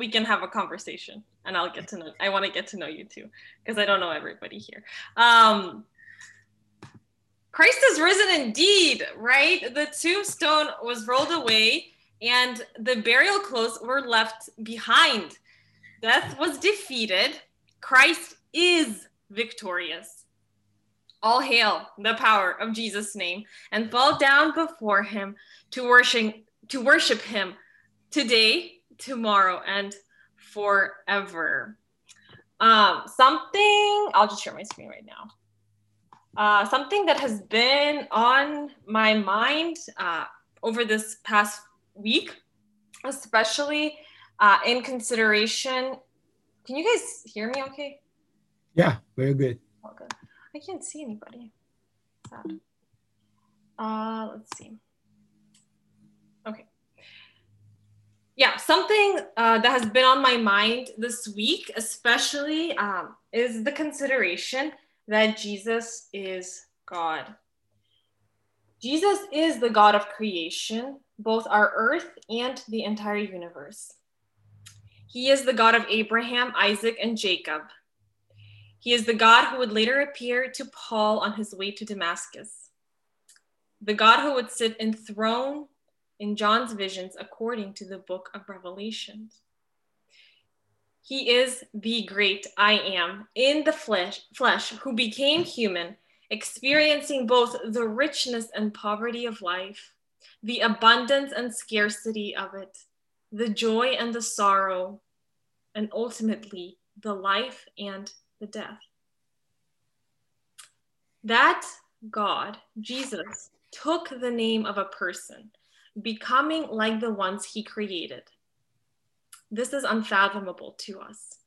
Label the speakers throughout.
Speaker 1: we can have a conversation and I'll get to know I want to get to know you too because I don't know everybody here. Um Christ is risen indeed, right? The tombstone was rolled away and the burial clothes were left behind. Death was defeated. Christ is victorious. All hail the power of Jesus' name and fall down before him to worship to worship him today, tomorrow, and forever. Um, something I'll just share my screen right now. Uh, something that has been on my mind uh, over this past week, especially uh, in consideration. Can you guys hear me okay?
Speaker 2: Yeah, very good.
Speaker 1: Oh, good. I can't see anybody. Sad. Uh, let's see. Okay. Yeah, something uh, that has been on my mind this week, especially, um, is the consideration that Jesus is God. Jesus is the God of creation, both our earth and the entire universe. He is the God of Abraham, Isaac, and Jacob. He is the God who would later appear to Paul on his way to Damascus. The God who would sit enthroned in John's visions according to the book of Revelations. He is the great I am in the flesh, flesh who became human, experiencing both the richness and poverty of life, the abundance and scarcity of it, the joy and the sorrow, and ultimately the life and the death. That God, Jesus, took the name of a person, becoming like the ones he created. This is unfathomable to us.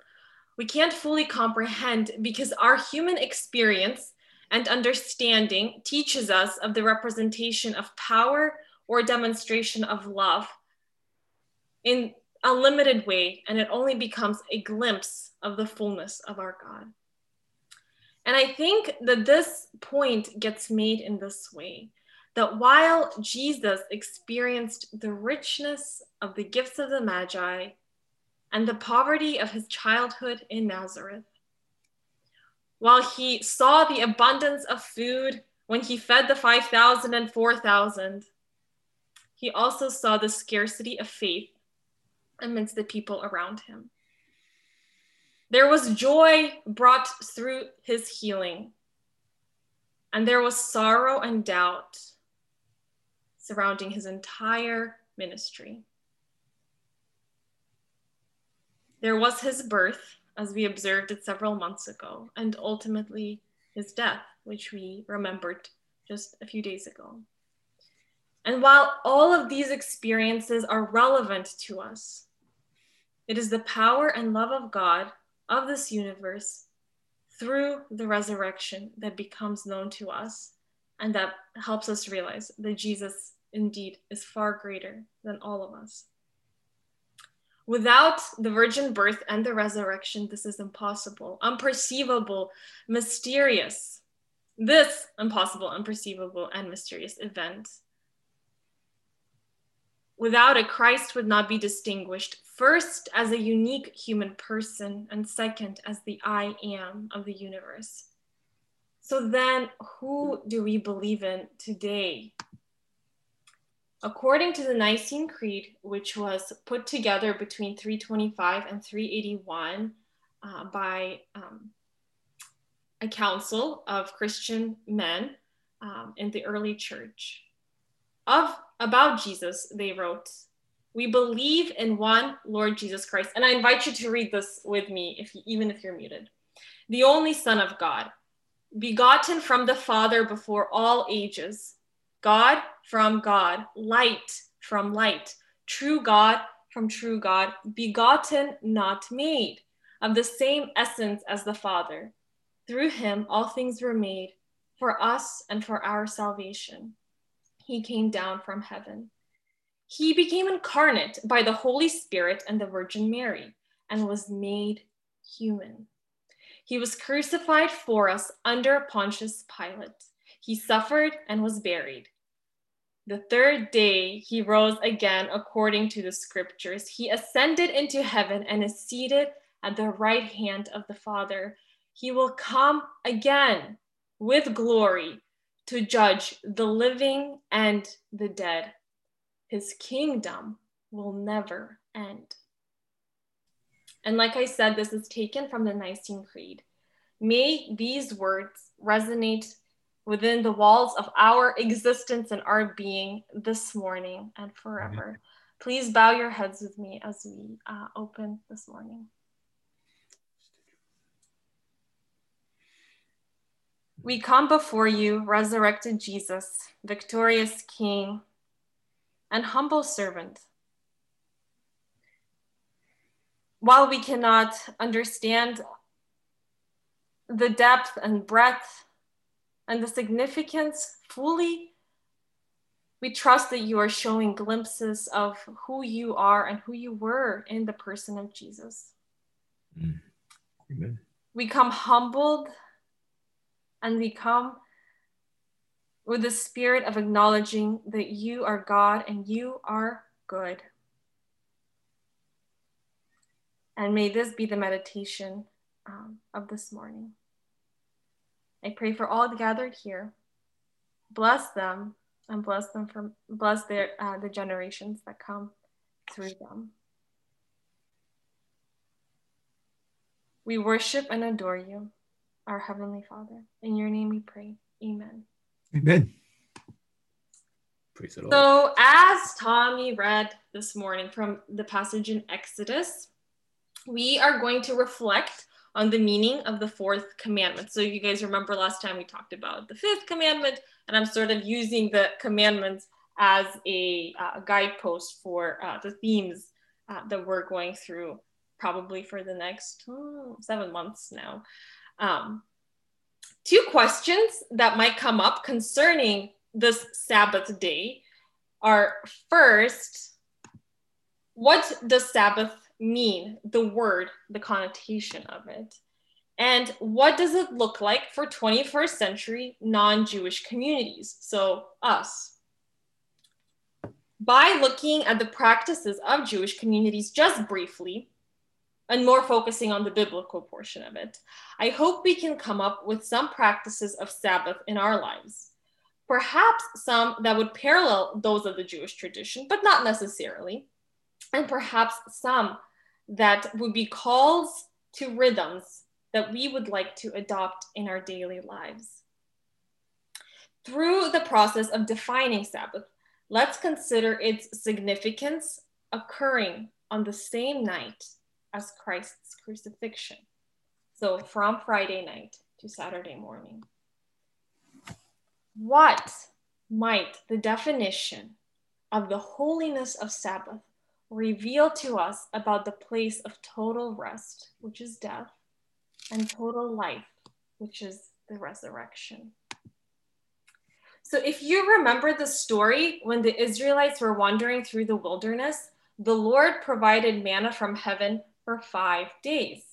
Speaker 1: We can't fully comprehend because our human experience and understanding teaches us of the representation of power or demonstration of love in a limited way, and it only becomes a glimpse of the fullness of our God. And I think that this point gets made in this way that while Jesus experienced the richness of the gifts of the Magi and the poverty of his childhood in Nazareth, while he saw the abundance of food when he fed the 5,000 and 4,000, he also saw the scarcity of faith amidst the people around him. There was joy brought through his healing, and there was sorrow and doubt surrounding his entire ministry. There was his birth, as we observed it several months ago, and ultimately his death, which we remembered just a few days ago. And while all of these experiences are relevant to us, it is the power and love of God of this universe through the resurrection that becomes known to us and that helps us realize that Jesus indeed is far greater than all of us. Without the virgin birth and the resurrection, this is impossible, unperceivable, mysterious. This impossible, unperceivable, and mysterious event Without it, Christ would not be distinguished, first as a unique human person, and second as the I am of the universe. So then, who do we believe in today? According to the Nicene Creed, which was put together between 325 and 381 uh, by um, a council of Christian men um, in the early church, of about Jesus, they wrote, "We believe in one Lord Jesus Christ." And I invite you to read this with me, if you, even if you're muted. The only Son of God, begotten from the Father before all ages, God from God, light from light, true God from true God, begotten, not made, of the same essence as the Father. Through him all things were made for us and for our salvation he came down from heaven. He became incarnate by the Holy Spirit and the Virgin Mary and was made human. He was crucified for us under Pontius Pilate. He suffered and was buried. The third day he rose again according to the scriptures. He ascended into heaven and is seated at the right hand of the Father. He will come again with glory to judge the living and the dead. His kingdom will never end. And like I said, this is taken from the Nicene Creed. May these words resonate within the walls of our existence and our being this morning and forever. Please bow your heads with me as we uh, open this morning. We come before you, resurrected Jesus, victorious King, and humble servant. While we cannot understand the depth and breadth and the significance fully, we trust that you are showing glimpses of who you are and who you were in the person of Jesus. Mm. Amen. We come humbled and we come with the spirit of acknowledging that you are God and you are good. And may this be the meditation um, of this morning. I pray for all gathered here. Bless them and bless them for bless their uh, the generations that come through them. We worship and adore you, our heavenly Father. In your name we pray. Amen.
Speaker 2: Amen.
Speaker 1: Praise the Lord. So, as Tommy read this morning from the passage in Exodus, we are going to reflect on the meaning of the fourth commandment. So you guys remember last time we talked about the fifth commandment, and I'm sort of using the commandments as a uh, guidepost for uh, the themes uh, that we're going through probably for the next oh, seven months now. Um, two questions that might come up concerning this Sabbath day are first, what does Sabbath mean, the word, the connotation of it? And what does it look like for 21st century non Jewish communities? So, us. By looking at the practices of Jewish communities just briefly, and more focusing on the biblical portion of it, I hope we can come up with some practices of Sabbath in our lives. Perhaps some that would parallel those of the Jewish tradition, but not necessarily. And perhaps some that would be calls to rhythms that we would like to adopt in our daily lives. Through the process of defining Sabbath, let's consider its significance occurring on the same night as Christ's crucifixion. So from Friday night to Saturday morning. What might the definition of the holiness of Sabbath reveal to us about the place of total rest, which is death, and total life, which is the resurrection. So, if you remember the story when the Israelites were wandering through the wilderness, the Lord provided manna from heaven for five days.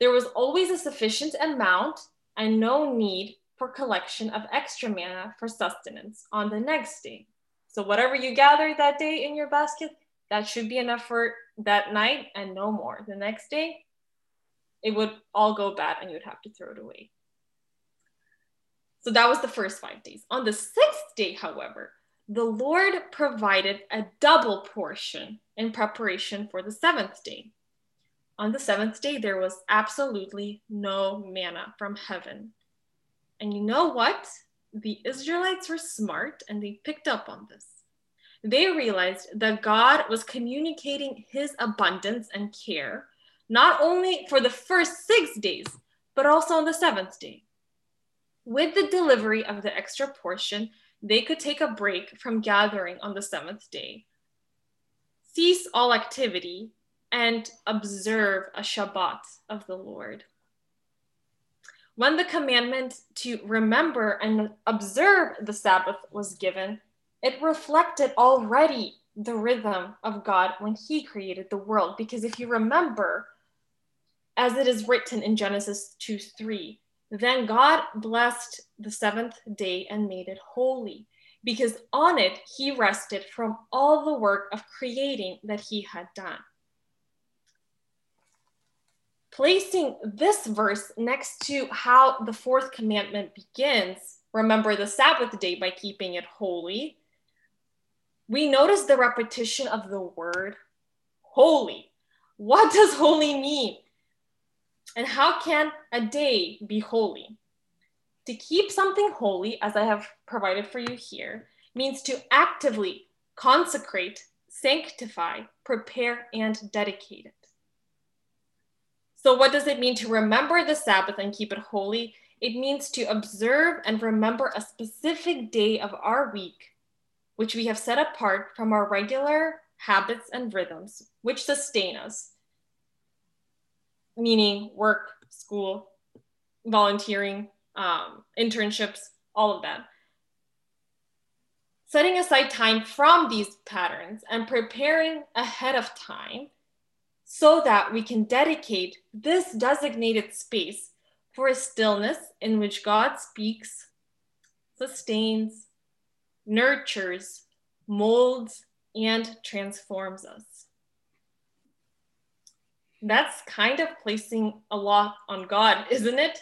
Speaker 1: There was always a sufficient amount and no need for collection of extra manna for sustenance on the next day. So, whatever you gathered that day in your basket, that should be enough for that night and no more. The next day, it would all go bad and you would have to throw it away. So that was the first five days. On the sixth day, however, the Lord provided a double portion in preparation for the seventh day. On the seventh day, there was absolutely no manna from heaven. And you know what? The Israelites were smart and they picked up on this they realized that God was communicating his abundance and care, not only for the first six days, but also on the seventh day. With the delivery of the extra portion, they could take a break from gathering on the seventh day, cease all activity, and observe a Shabbat of the Lord. When the commandment to remember and observe the Sabbath was given, it reflected already the rhythm of God when he created the world. Because if you remember, as it is written in Genesis 2 3, then God blessed the seventh day and made it holy. because on it he rested from all the work of creating that he had done. Placing this verse next to how the fourth commandment begins remember the Sabbath day by keeping it holy we notice the repetition of the word holy. What does holy mean? And how can a day be holy? To keep something holy, as I have provided for you here, means to actively consecrate, sanctify, prepare, and dedicate it. So, what does it mean to remember the Sabbath and keep it holy? It means to observe and remember a specific day of our week, which we have set apart from our regular habits and rhythms, which sustain us, meaning work, school, volunteering, um, internships, all of that. Setting aside time from these patterns and preparing ahead of time so that we can dedicate this designated space for a stillness in which God speaks, sustains, nurtures, molds, and transforms us. That's kind of placing a lot on God, isn't it?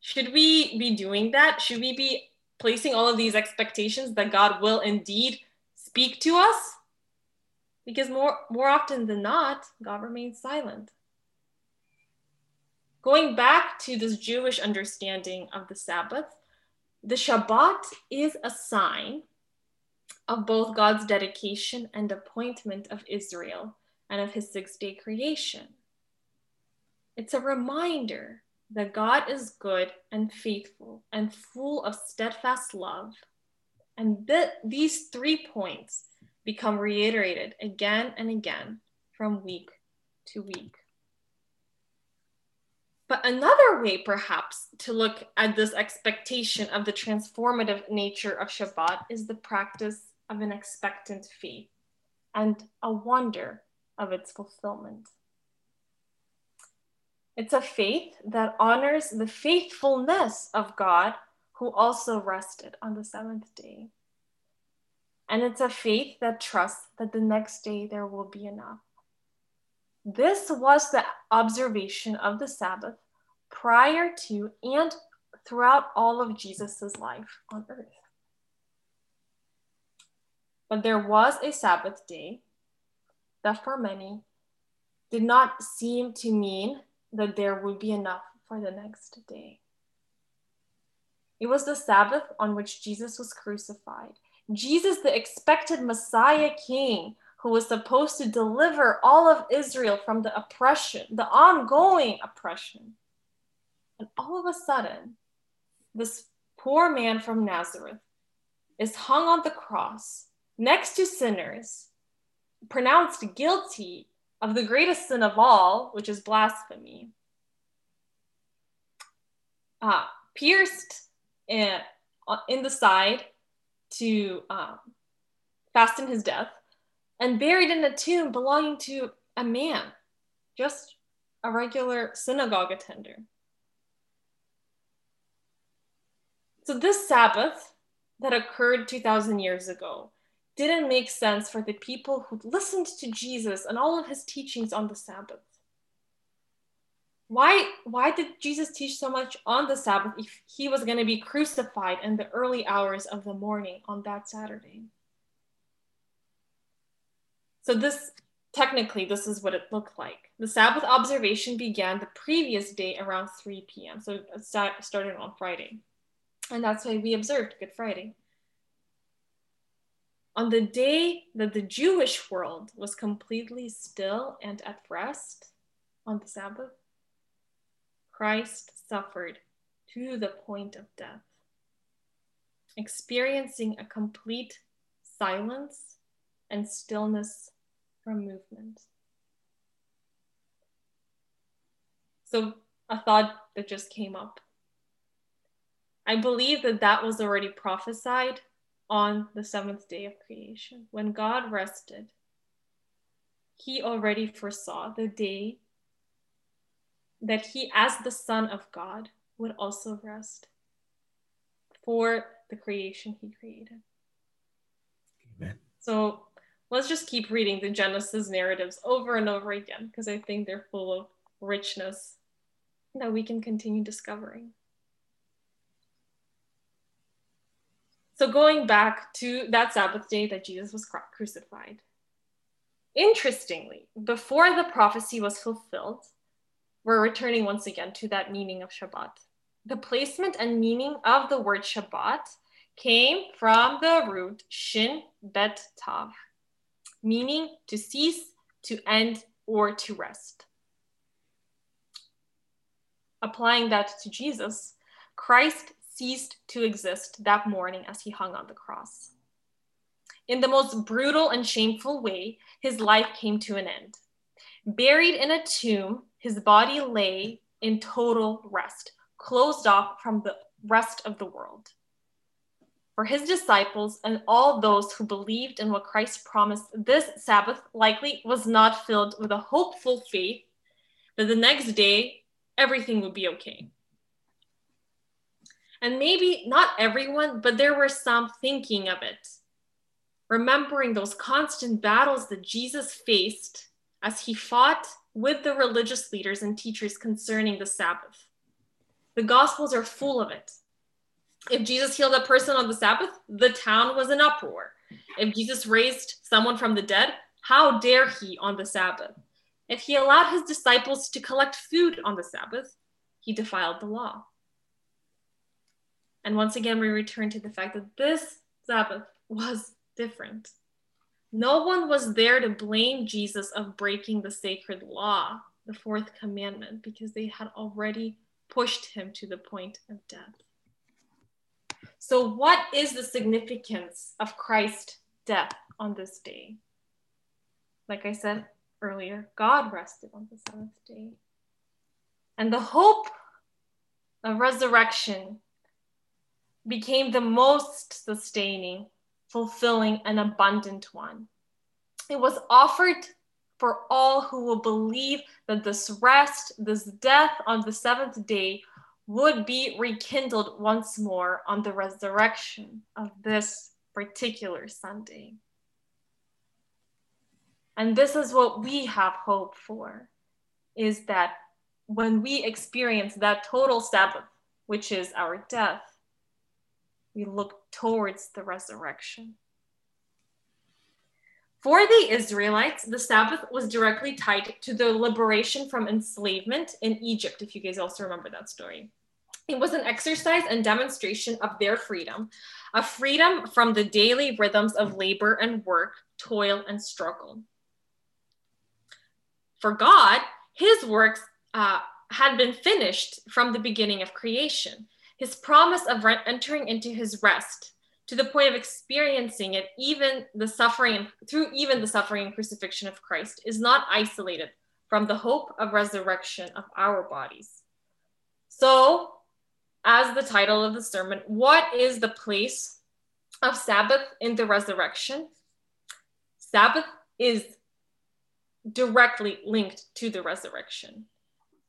Speaker 1: Should we be doing that? Should we be placing all of these expectations that God will indeed speak to us? Because more, more often than not, God remains silent. Going back to this Jewish understanding of the Sabbath, the Shabbat is a sign of both God's dedication and appointment of Israel and of his six day creation. It's a reminder that God is good and faithful and full of steadfast love. And th- these three points become reiterated again and again from week to week. But another way, perhaps, to look at this expectation of the transformative nature of Shabbat is the practice of an expectant fee and a wonder of its fulfillment. It's a faith that honors the faithfulness of God who also rested on the seventh day. And it's a faith that trusts that the next day there will be enough. This was the observation of the Sabbath prior to and throughout all of Jesus' life on earth. But there was a Sabbath day that for many did not seem to mean that there would be enough for the next day. It was the Sabbath on which Jesus was crucified. Jesus, the expected Messiah King, who was supposed to deliver all of Israel from the oppression, the ongoing oppression. And all of a sudden, this poor man from Nazareth is hung on the cross next to sinners, pronounced guilty of the greatest sin of all, which is blasphemy, uh, pierced in, uh, in the side to um, fasten his death, and buried in a tomb belonging to a man, just a regular synagogue attender. So, this Sabbath that occurred 2,000 years ago didn't make sense for the people who listened to Jesus and all of his teachings on the Sabbath. Why, why did Jesus teach so much on the Sabbath if he was going to be crucified in the early hours of the morning on that Saturday? So, this technically, this is what it looked like. The Sabbath observation began the previous day around 3 p.m. So, it started on Friday. And that's why we observed Good Friday on the day that the Jewish world was completely still and at rest on the Sabbath, Christ suffered to the point of death, experiencing a complete silence and stillness from movement. So, a thought that just came up. I believe that that was already prophesied on the seventh day of creation. When God rested, he already foresaw the day that he, as the Son of God, would also rest for the creation he created. Amen. So let's just keep reading the Genesis narratives over and over again because I think they're full of richness that we can continue discovering. So, going back to that Sabbath day that Jesus was crucified, interestingly, before the prophecy was fulfilled, we're returning once again to that meaning of Shabbat. The placement and meaning of the word Shabbat came from the root shin bet tav, meaning to cease, to end, or to rest. Applying that to Jesus, Christ ceased to exist that morning as he hung on the cross. In the most brutal and shameful way, his life came to an end. Buried in a tomb, his body lay in total rest, closed off from the rest of the world. For his disciples and all those who believed in what Christ promised, this Sabbath likely was not filled with a hopeful faith that the next day everything would be okay. And maybe not everyone, but there were some thinking of it, remembering those constant battles that Jesus faced as he fought with the religious leaders and teachers concerning the Sabbath. The Gospels are full of it. If Jesus healed a person on the Sabbath, the town was in uproar. If Jesus raised someone from the dead, how dare he on the Sabbath? If he allowed his disciples to collect food on the Sabbath, he defiled the law. And once again, we return to the fact that this Sabbath was different. No one was there to blame Jesus of breaking the sacred law, the fourth commandment, because they had already pushed him to the point of death. So, what is the significance of Christ's death on this day? Like I said earlier, God rested on the seventh day. And the hope of resurrection became the most sustaining, fulfilling, and abundant one. It was offered for all who will believe that this rest, this death on the seventh day would be rekindled once more on the resurrection of this particular Sunday. And this is what we have hope for is that when we experience that total Sabbath, which is our death, we look towards the resurrection. For the Israelites, the Sabbath was directly tied to the liberation from enslavement in Egypt, if you guys also remember that story. It was an exercise and demonstration of their freedom, a freedom from the daily rhythms of labor and work, toil and struggle. For God, his works uh, had been finished from the beginning of creation his promise of entering into his rest to the point of experiencing it, even the suffering, through even the suffering and crucifixion of Christ, is not isolated from the hope of resurrection of our bodies. So, as the title of the sermon, what is the place of Sabbath in the resurrection? Sabbath is directly linked to the resurrection.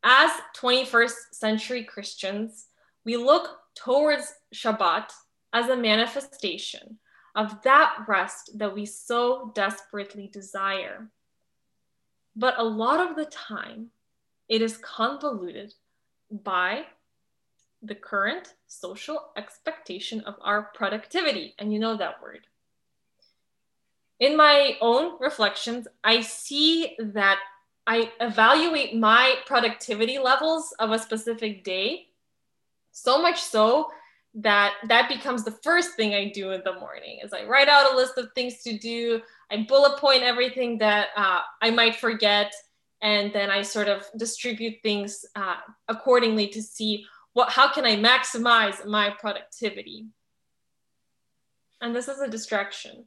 Speaker 1: As 21st century Christians, we look towards Shabbat as a manifestation of that rest that we so desperately desire. But a lot of the time, it is convoluted by the current social expectation of our productivity. And you know that word. In my own reflections, I see that I evaluate my productivity levels of a specific day so much so that that becomes the first thing I do in the morning is I write out a list of things to do. I bullet point everything that uh, I might forget, and then I sort of distribute things uh, accordingly to see what how can I maximize my productivity. And this is a distraction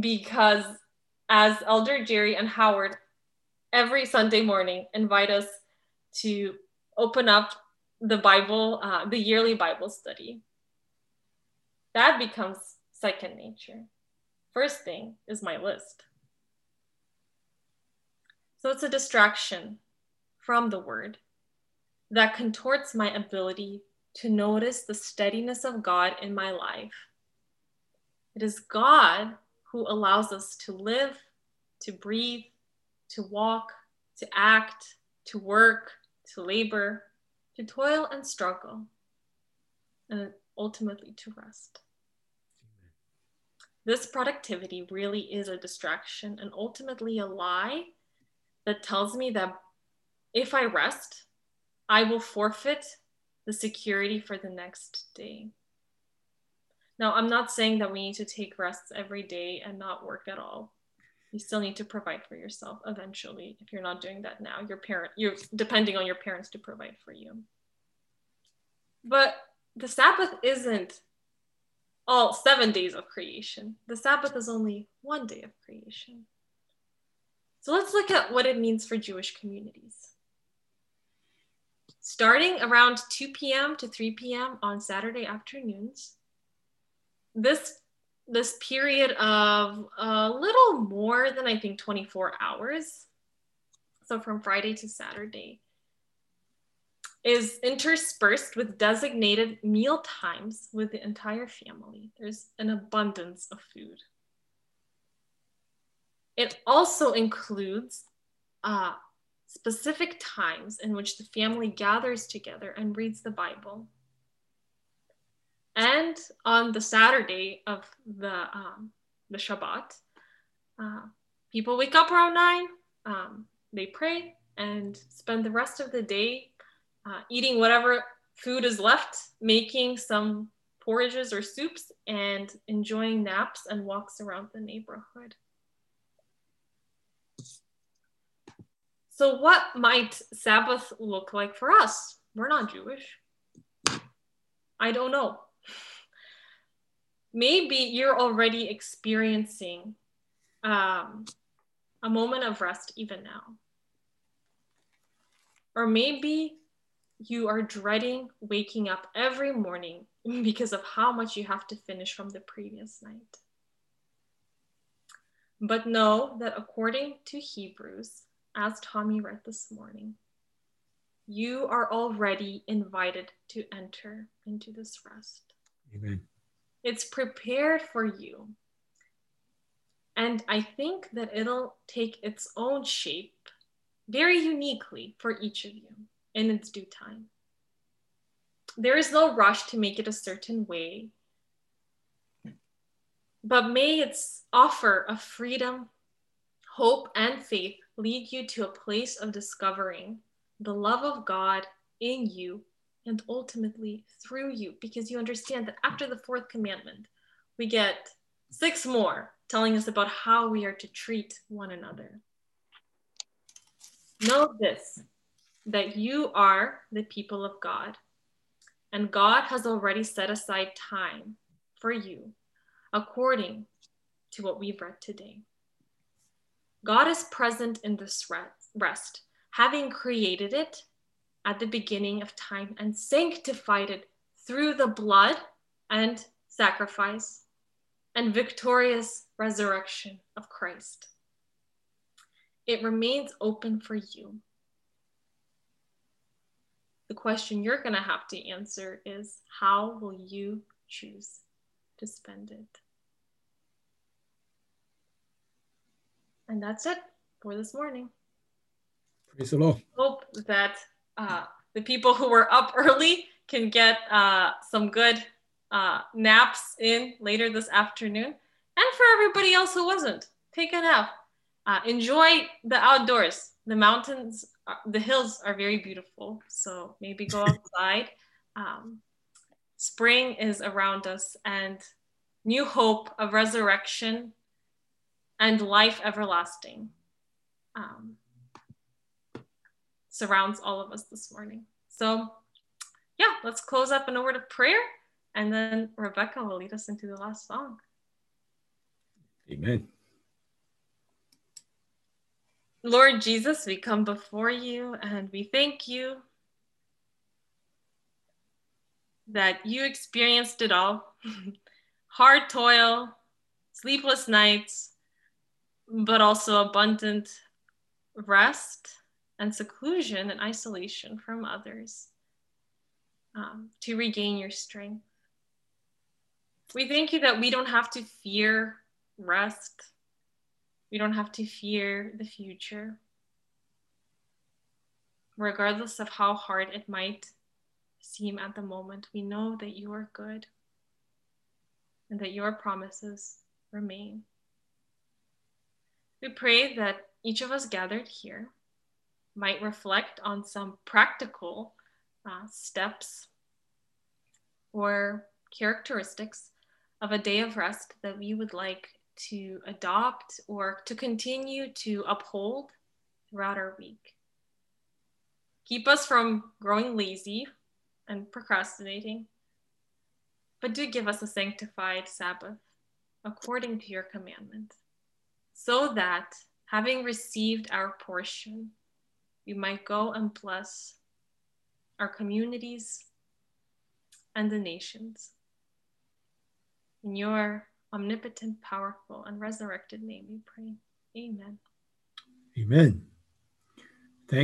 Speaker 1: because as Elder Jerry and Howard every Sunday morning invite us to open up the Bible, uh, the yearly Bible study. That becomes second nature. First thing is my list. So it's a distraction from the word that contorts my ability to notice the steadiness of God in my life. It is God who allows us to live, to breathe, to walk, to act, to work, to labor, to toil and struggle, and ultimately to rest. This productivity really is a distraction and ultimately a lie that tells me that if I rest, I will forfeit the security for the next day. Now, I'm not saying that we need to take rests every day and not work at all. You still need to provide for yourself eventually. If you're not doing that now, your parent, you're depending on your parents to provide for you. But the Sabbath isn't all seven days of creation. The Sabbath is only one day of creation. So let's look at what it means for Jewish communities. Starting around 2 p.m. to 3 p.m. on Saturday afternoons, this this period of a little more than I think 24 hours, so from Friday to Saturday, is interspersed with designated meal times with the entire family. There's an abundance of food. It also includes uh, specific times in which the family gathers together and reads the Bible. And on the Saturday of the, um, the Shabbat, uh, people wake up around nine, um, they pray, and spend the rest of the day uh, eating whatever food is left, making some porridges or soups, and enjoying naps and walks around the neighborhood. So, what might Sabbath look like for us? We're not Jewish. I don't know. Maybe you're already experiencing um, a moment of rest even now. Or maybe you are dreading waking up every morning because of how much you have to finish from the previous night. But know that according to Hebrews, as Tommy read this morning, you are already invited to enter into this rest.
Speaker 2: Amen.
Speaker 1: It's prepared for you. And I think that it'll take its own shape very uniquely for each of you in its due time. There is no rush to make it a certain way, but may its offer of freedom, hope, and faith lead you to a place of discovering the love of God in you and ultimately through you, because you understand that after the fourth commandment, we get six more telling us about how we are to treat one another. Know this that you are the people of God, and God has already set aside time for you according to what we've read today. God is present in this rest, having created it at the beginning of time and sanctified it through the blood and sacrifice and victorious resurrection of Christ. It remains open for you the question you're going to have to answer is how will you choose to spend it? And that's it for this morning.
Speaker 2: Praise the Lord.
Speaker 1: Hope that uh, the people who were up early can get uh, some good uh, naps in later this afternoon. And for everybody else who wasn't, take a nap. Uh, enjoy the outdoors. The mountains uh, the hills are very beautiful. So maybe go outside. um, spring is around us, and new hope of resurrection and life everlasting um, surrounds all of us this morning. So, yeah, let's close up in a word of prayer, and then Rebecca will lead us into the last song.
Speaker 2: Amen.
Speaker 1: Lord Jesus, we come before you and we thank you that you experienced it all hard toil, sleepless nights, but also abundant rest and seclusion and isolation from others um, to regain your strength. We thank you that we don't have to fear rest. We don't have to fear the future. Regardless of how hard it might seem at the moment, we know that you are good and that your promises remain. We pray that each of us gathered here might reflect on some practical uh, steps or characteristics of a day of rest that we would like to adopt or to continue to uphold throughout our week. Keep us from growing lazy and procrastinating, but do give us a sanctified Sabbath according to your commandment, so that having received our portion, we might go and bless our communities and the nations. In your omnipotent, powerful, and resurrected name we pray. Amen.
Speaker 2: Amen.